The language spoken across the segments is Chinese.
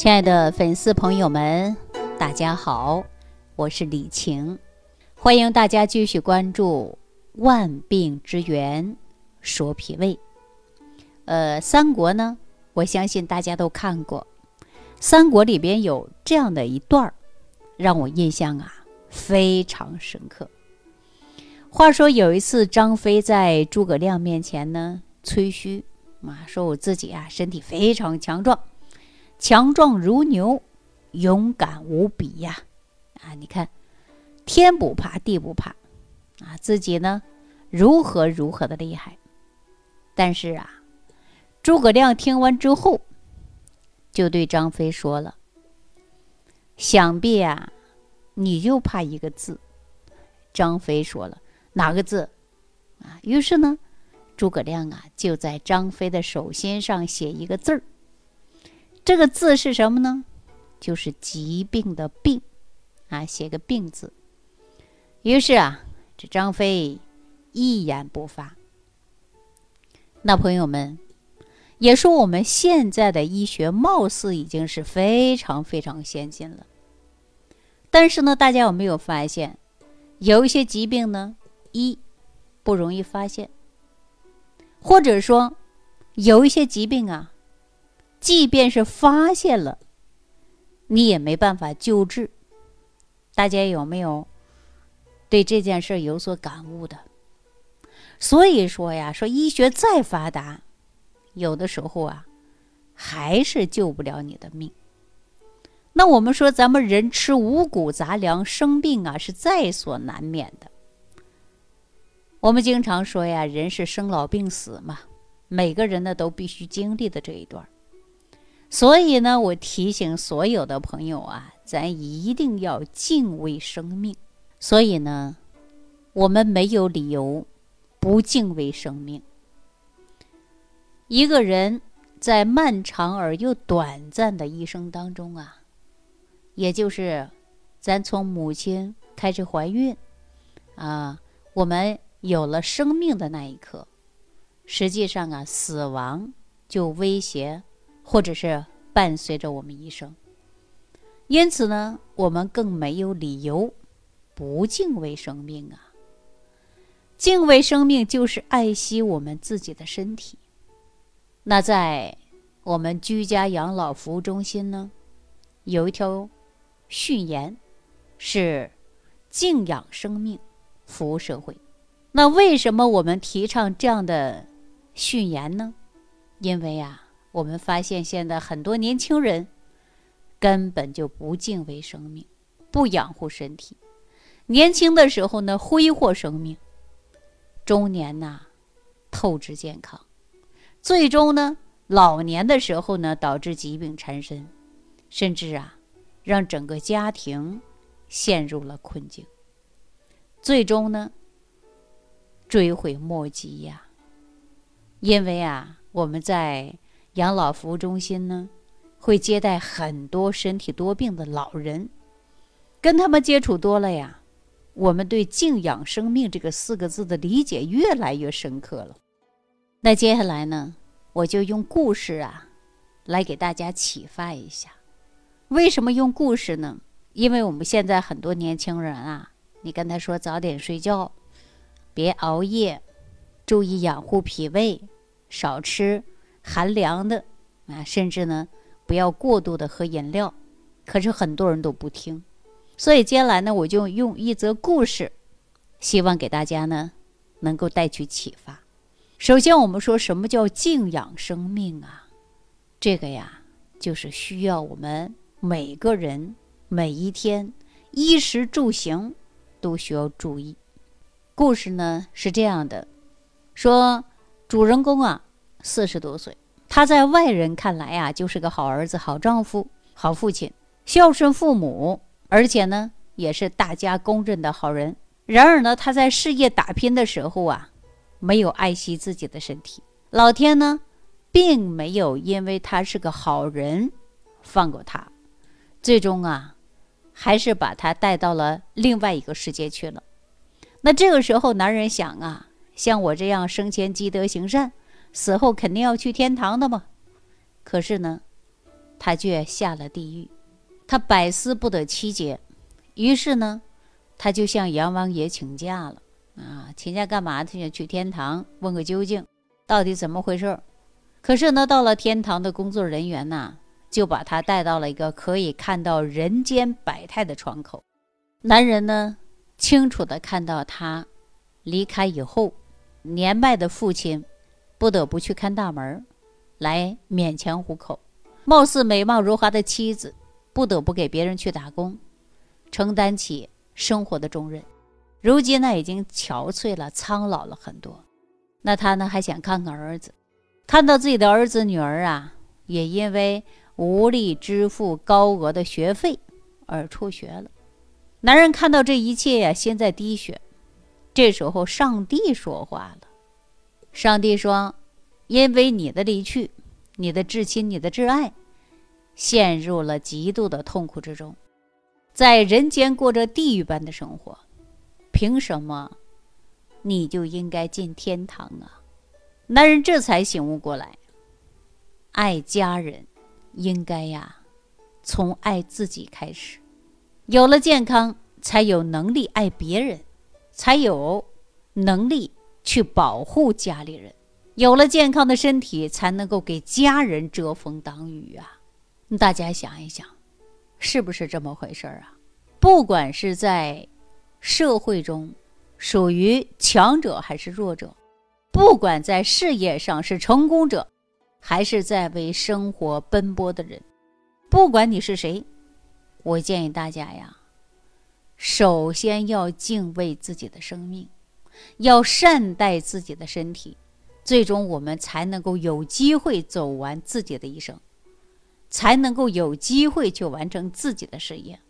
亲爱的粉丝朋友们，大家好，我是李晴，欢迎大家继续关注《万病之源说脾胃》。呃，三国呢，我相信大家都看过，三国里边有这样的一段儿，让我印象啊非常深刻。话说有一次，张飞在诸葛亮面前呢吹嘘，啊，说我自己啊身体非常强壮。强壮如牛，勇敢无比呀！啊，你看，天不怕地不怕，啊，自己呢如何如何的厉害。但是啊，诸葛亮听完之后，就对张飞说了：“想必啊，你就怕一个字。”张飞说了：“哪个字？”啊，于是呢，诸葛亮啊就在张飞的手心上写一个字儿。这个字是什么呢？就是疾病的“病”，啊，写个“病”字。于是啊，这张飞一言不发。那朋友们也说，我们现在的医学貌似已经是非常非常先进了。但是呢，大家有没有发现，有一些疾病呢，一不容易发现，或者说有一些疾病啊。即便是发现了，你也没办法救治。大家有没有对这件事有所感悟的？所以说呀，说医学再发达，有的时候啊，还是救不了你的命。那我们说，咱们人吃五谷杂粮，生病啊是在所难免的。我们经常说呀，人是生老病死嘛，每个人呢都必须经历的这一段。所以呢，我提醒所有的朋友啊，咱一定要敬畏生命。所以呢，我们没有理由不敬畏生命。一个人在漫长而又短暂的一生当中啊，也就是咱从母亲开始怀孕啊，我们有了生命的那一刻，实际上啊，死亡就威胁。或者是伴随着我们一生，因此呢，我们更没有理由不敬畏生命啊！敬畏生命就是爱惜我们自己的身体。那在我们居家养老服务中心呢，有一条训言是“敬仰生命，服务社会”。那为什么我们提倡这样的训言呢？因为啊。我们发现，现在很多年轻人根本就不敬畏生命，不养护身体。年轻的时候呢，挥霍生命；中年呐，透支健康；最终呢，老年的时候呢，导致疾病缠身，甚至啊，让整个家庭陷入了困境。最终呢，追悔莫及呀！因为啊，我们在养老服务中心呢，会接待很多身体多病的老人，跟他们接触多了呀，我们对“敬仰生命”这个四个字的理解越来越深刻了。那接下来呢，我就用故事啊，来给大家启发一下。为什么用故事呢？因为我们现在很多年轻人啊，你跟他说早点睡觉，别熬夜，注意养护脾胃，少吃。寒凉的啊，甚至呢，不要过度的喝饮料。可是很多人都不听，所以接下来呢，我就用一则故事，希望给大家呢，能够带去启发。首先，我们说什么叫静养生命啊？这个呀，就是需要我们每个人每一天衣食住行都需要注意。故事呢是这样的，说主人公啊。四十多岁，他在外人看来啊，就是个好儿子、好丈夫、好父亲，孝顺父母，而且呢，也是大家公认的好人。然而呢，他在事业打拼的时候啊，没有爱惜自己的身体。老天呢，并没有因为他是个好人放过他，最终啊，还是把他带到了另外一个世界去了。那这个时候，男人想啊，像我这样生前积德行善。死后肯定要去天堂的嘛？可是呢，他却下了地狱，他百思不得其解。于是呢，他就向阎王爷请假了。啊，请假干嘛？他想去天堂问个究竟，到底怎么回事？可是呢，到了天堂的工作人员呐，就把他带到了一个可以看到人间百态的窗口。男人呢，清楚的看到他离开以后，年迈的父亲不得不去看大门，来勉强糊口；貌似美貌如花的妻子，不得不给别人去打工，承担起生活的重任。如今呢，已经憔悴了，苍老了很多。那他呢，还想看看儿子，看到自己的儿子女儿啊，也因为无力支付高额的学费而辍学了。男人看到这一切呀，心在滴血。这时候，上帝说话了。上帝说：“因为你的离去，你的至亲，你的挚爱，陷入了极度的痛苦之中，在人间过着地狱般的生活。凭什么，你就应该进天堂啊？”男人这才醒悟过来，爱家人，应该呀，从爱自己开始。有了健康，才有能力爱别人，才有能力去保护家里人。有了健康的身体，才能够给家人遮风挡雨啊！大家想一想，是不是这么回事儿啊？不管是在社会中属于强者还是弱者，不管在事业上是成功者，还是在为生活奔波的人，不管你是谁。我建议大家呀，首先要敬畏自己的生命，要善待自己的身体，最终我们才能够有机会走完自己的一生，才能够有机会去完成自己的事业，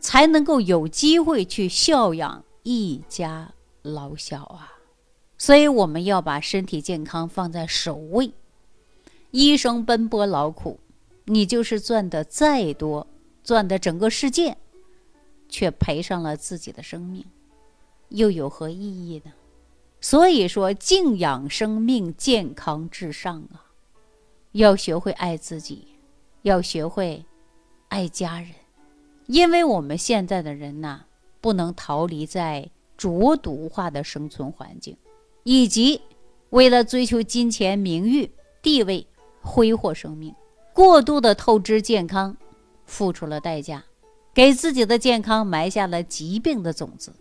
才能够有机会去孝养一家老小啊！所以我们要把身体健康放在首位。医生奔波劳苦，你就是赚的再多。赚的整个世界，却赔上了自己的生命，又有何意义呢？所以说，敬仰生命，健康至上啊！要学会爱自己，要学会爱家人，因为我们现在的人呐，不能逃离在浊毒化的生存环境，以及为了追求金钱、名誉、地位，挥霍生命，过度的透支健康。付出了代价，给自己的健康埋下了疾病的种子。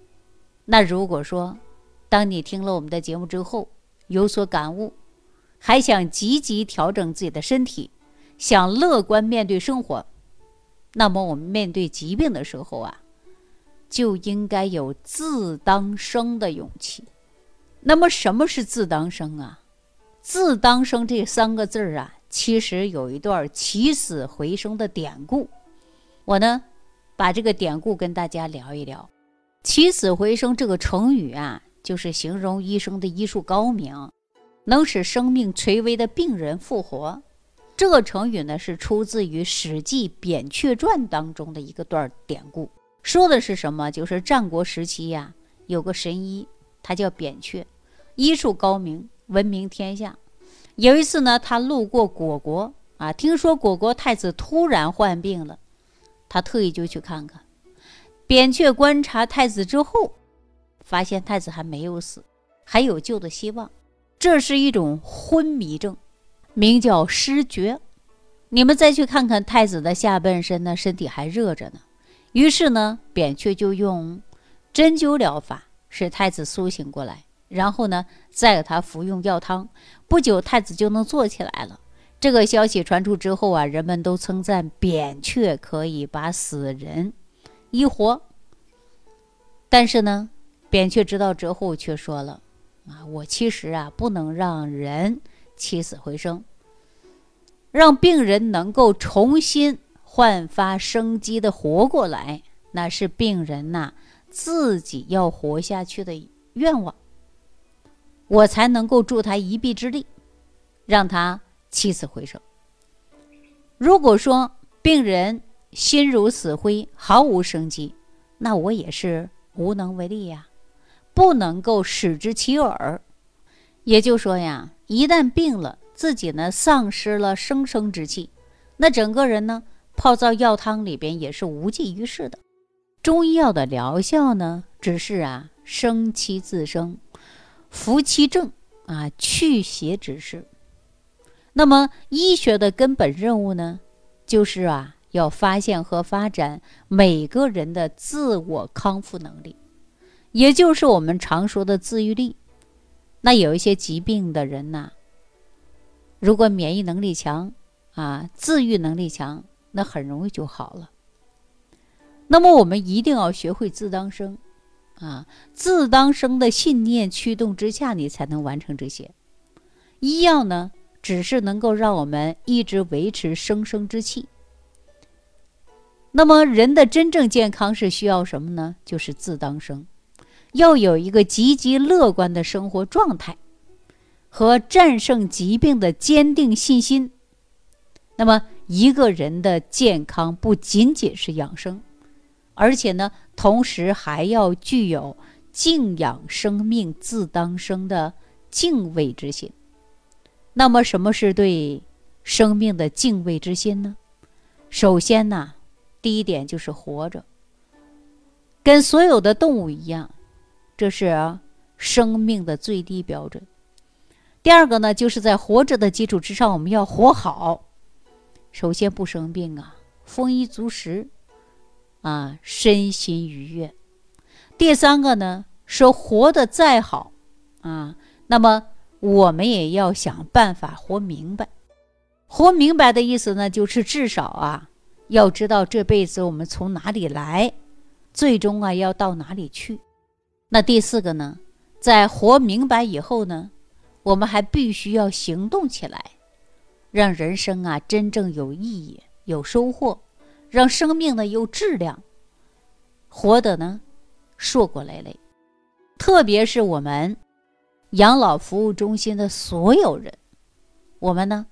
那如果说，当你听了我们的节目之后有所感悟，还想积极调整自己的身体，想乐观面对生活，那么我们面对疾病的时候啊，就应该有自当生的勇气。那么什么是自当生啊？自当生这三个字儿啊，其实有一段起死回生的典故。我呢，把这个典故跟大家聊一聊。起死回生这个成语啊，就是形容医生的医术高明，能使生命垂危的病人复活。这个成语呢，是出自于《史记·扁鹊传》当中的一个段典故，说的是什么？就是战国时期呀，有个神医，他叫扁鹊，医术高明，闻名天下。有一次呢，他路过果国啊，听说果国太子突然患病了。他特意就去看看，扁鹊观察太子之后，发现太子还没有死，还有救的希望。这是一种昏迷症，名叫失觉。你们再去看看太子的下半身呢，身体还热着呢。于是呢，扁鹊就用针灸疗法使太子苏醒过来，然后呢，再给他服用药汤。不久，太子就能坐起来了。这个消息传出之后啊，人们都称赞扁鹊可以把死人医活。但是呢，扁鹊知道之后却说了：“啊，我其实啊不能让人起死回生，让病人能够重新焕发生机的活过来，那是病人呐自己要活下去的愿望，我才能够助他一臂之力，让他。”起死回生。如果说病人心如死灰，毫无生机，那我也是无能为力呀，不能够使之其耳。也就说呀，一旦病了，自己呢丧失了生生之气，那整个人呢，泡在药汤里边也是无济于事的。中医药的疗效呢，只是啊生其自生，扶其正啊去邪之事。那么医学的根本任务呢，就是啊要发现和发展每个人的自我康复能力，也就是我们常说的自愈力。那有一些疾病的人呐，如果免疫能力强啊，自愈能力强，那很容易就好了。那么我们一定要学会自当生，啊，自当生的信念驱动之下，你才能完成这些。医药呢，只是能够让我们一直维持生生之气。那么人的真正健康是需要什么呢？就是自当生，要有一个积极乐观的生活状态和战胜疾病的坚定信心。那么一个人的健康不仅仅是养生。而且呢，同时还要具有敬仰生命、自当生的敬畏之心。那么，什么是对生命的敬畏之心呢？首先呢，第一点就是活着，跟所有的动物一样，这是生命的最低标准。第二个呢，就是在活着的基础之上，我们要活好。首先不生病啊，丰衣足食。啊，身心愉悦。第三个呢，说活得再好啊，那么我们也要想办法活明白。活明白的意思呢，就是至少啊，要知道这辈子我们从哪里来，最终啊要到哪里去。那第四个呢，在活明白以后呢，我们还必须要行动起来，让人生啊真正有意义、有收获。让生命呢有质量，活得呢硕果累累。特别是我们养老服务中心的所有人，我们呢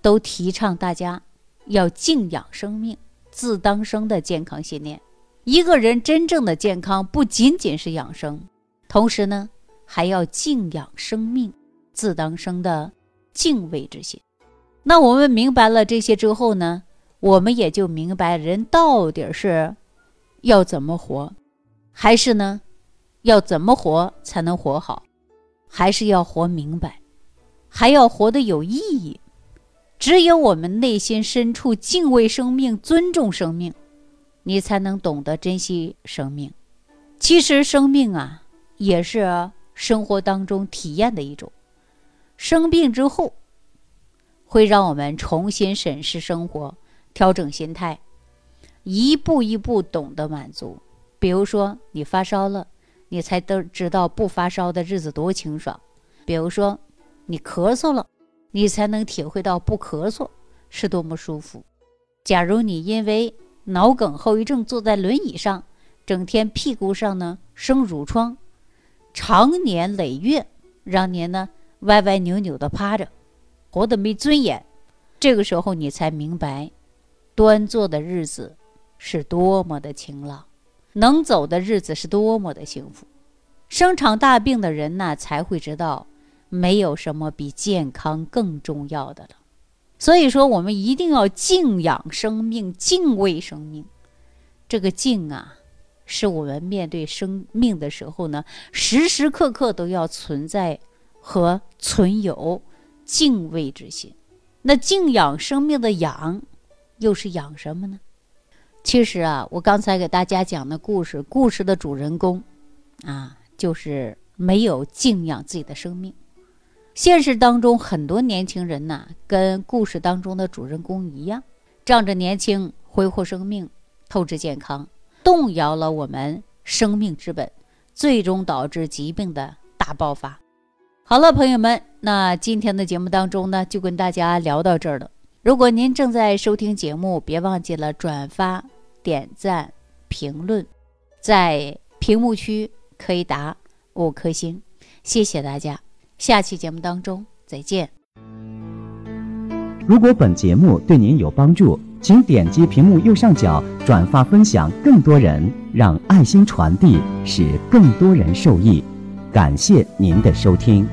都提倡大家要敬仰生命、自当生的健康信念。一个人真正的健康不仅仅是养生，同时呢还要敬仰生命、自当生的敬畏之心。那我们明白了这些之后呢？我们也就明白人到底是要怎么活，还是呢，要怎么活才能活好，还是要活明白，还要活得有意义。只有我们内心深处敬畏生命、尊重生命，你才能懂得珍惜生命。其实生命啊，也是生活当中体验的一种。生病之后，会让我们重新审视生活。调整心态，一步一步懂得满足。比如说，你发烧了，你才都知道不发烧的日子多清爽；比如说，你咳嗽了，你才能体会到不咳嗽是多么舒服。假如你因为脑梗后遗症坐在轮椅上，整天屁股上呢生褥疮，长年累月让您呢歪歪扭扭的趴着，活得没尊严。这个时候，你才明白。端坐的日子是多么的晴朗，能走的日子是多么的幸福。生场大病的人呢，才会知道没有什么比健康更重要的了。所以说，我们一定要敬仰生命，敬畏生命。这个敬啊，是我们面对生命的时候呢，时时刻刻都要存在和存有敬畏之心。那敬仰生命的仰。又是养什么呢？其实啊，我刚才给大家讲的故事，故事的主人公，啊，就是没有敬仰自己的生命。现实当中，很多年轻人呐，跟故事当中的主人公一样，仗着年轻挥霍生命，透支健康，动摇了我们生命之本，最终导致疾病的大爆发。好了，朋友们，那今天的节目当中呢，就跟大家聊到这儿了。如果您正在收听节目，别忘记了转发、点赞、评论，在屏幕区可以打五颗星，谢谢大家。下期节目当中再见。如果本节目对您有帮助，请点击屏幕右上角转发分享，更多人让爱心传递，使更多人受益。感谢您的收听。